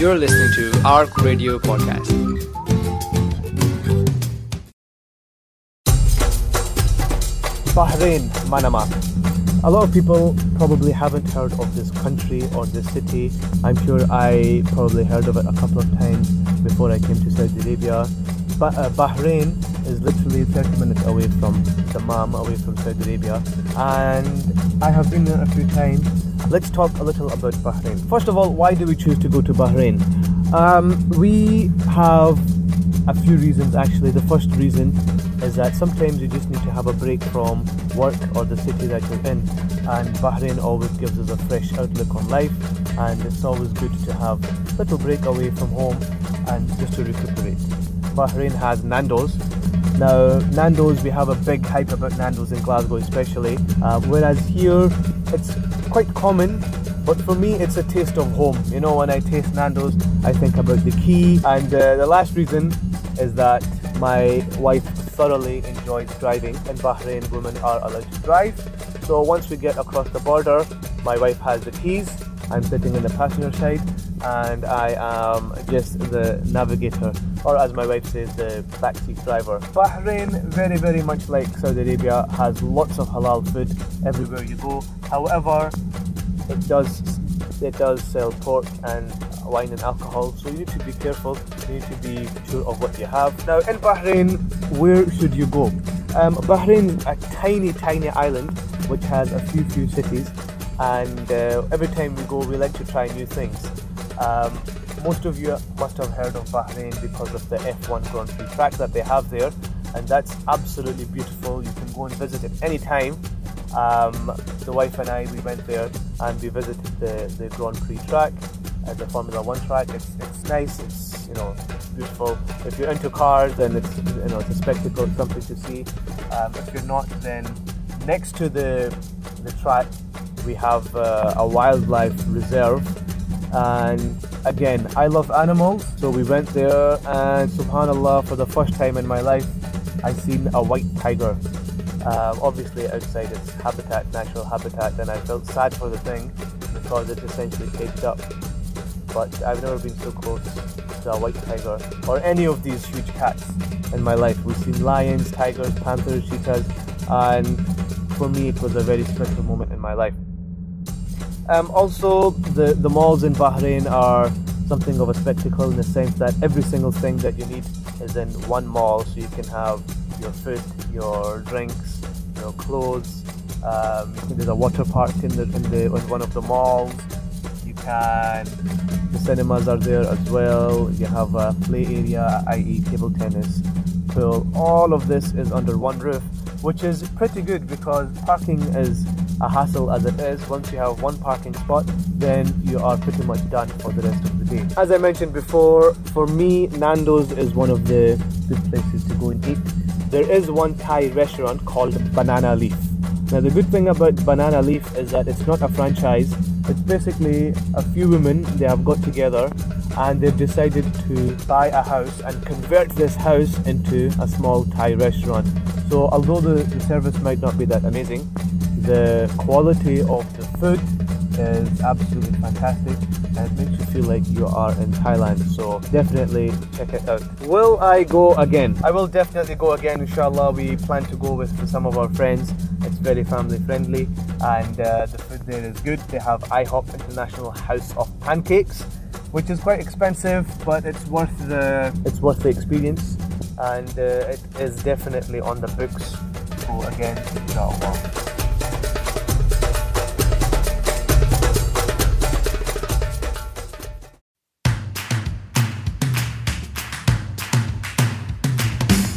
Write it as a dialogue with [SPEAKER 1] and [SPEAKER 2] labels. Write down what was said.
[SPEAKER 1] You're listening to ARC Radio Podcast.
[SPEAKER 2] Bahrain, Manama. A lot of people probably haven't heard of this country or this city. I'm sure I probably heard of it a couple of times before I came to Saudi Arabia. But uh, Bahrain is literally 30 minutes away from Dammam, away from Saudi Arabia, and I have been there a few times. Let's talk a little about Bahrain. First of all, why do we choose to go to Bahrain? Um, we have a few reasons actually. The first reason is that sometimes you just need to have a break from work or the city that you're in, and Bahrain always gives us a fresh outlook on life, and it's always good to have a little break away from home and just to recuperate. Bahrain has Nando's. Now, Nando's, we have a big hype about Nando's in Glasgow, especially, uh, whereas here it's quite common but for me, it's a taste of home. You know, when I taste Nando's, I think about the key. And uh, the last reason is that my wife thoroughly enjoys driving. In Bahrain, women are allowed to drive. So once we get across the border, my wife has the keys. I'm sitting in the passenger side and I am just the navigator, or as my wife says, the backseat driver. Bahrain, very, very much like Saudi Arabia, has lots of halal food everywhere you go. However, it does it does sell pork and wine and alcohol, so you need to be careful. You need to be sure of what you have. Now, in Bahrain, where should you go? Um, Bahrain is a tiny, tiny island which has a few, few cities, and uh, every time we go, we like to try new things. Um, most of you must have heard of Bahrain because of the F1 Grand Prix track that they have there, and that's absolutely beautiful. You can go and visit it anytime. Um, the wife and I, we went there and we visited the, the Grand Prix track, uh, the Formula One track. It's, it's nice. It's you know beautiful. If you're into cars, then it's you know it's a spectacle, something to see. Um, if you're not, then next to the the track we have uh, a wildlife reserve, and again I love animals, so we went there and Subhanallah for the first time in my life I seen a white tiger. Um, obviously outside its habitat, natural habitat, and I felt sad for the thing because it's essentially caged up. But I've never been so close to a white tiger or any of these huge cats in my life. We've seen lions, tigers, panthers, cheetahs, and for me it was a very special moment in my life. Um, also, the, the malls in Bahrain are something of a spectacle in the sense that every single thing that you need is in one mall, so you can have your food, your drinks, your clothes. Um, there's a water park in the in the in one of the malls. You can the cinemas are there as well. You have a play area, i.e., table tennis, pool. All of this is under one roof, which is pretty good because parking is a hassle as it is. Once you have one parking spot, then you are pretty much done for the rest of the day. As I mentioned before, for me, Nando's is one of the good places to go and eat there is one Thai restaurant called Banana Leaf. Now, the good thing about Banana Leaf is that it's not a franchise. It's basically a few women, they have got together and they've decided to buy a house and convert this house into a small Thai restaurant. So, although the, the service might not be that amazing, the quality of the food is absolutely fantastic and it makes you feel like you are in Thailand. So definitely check it out. Will I go again? I will definitely go again, inshallah. We plan to go with some of our friends. It's very family friendly and uh, the food there is good. They have IHOP International House of Pancakes, which is quite expensive, but it's worth the it's worth the experience and uh, it is definitely on the books. Go again, inshallah.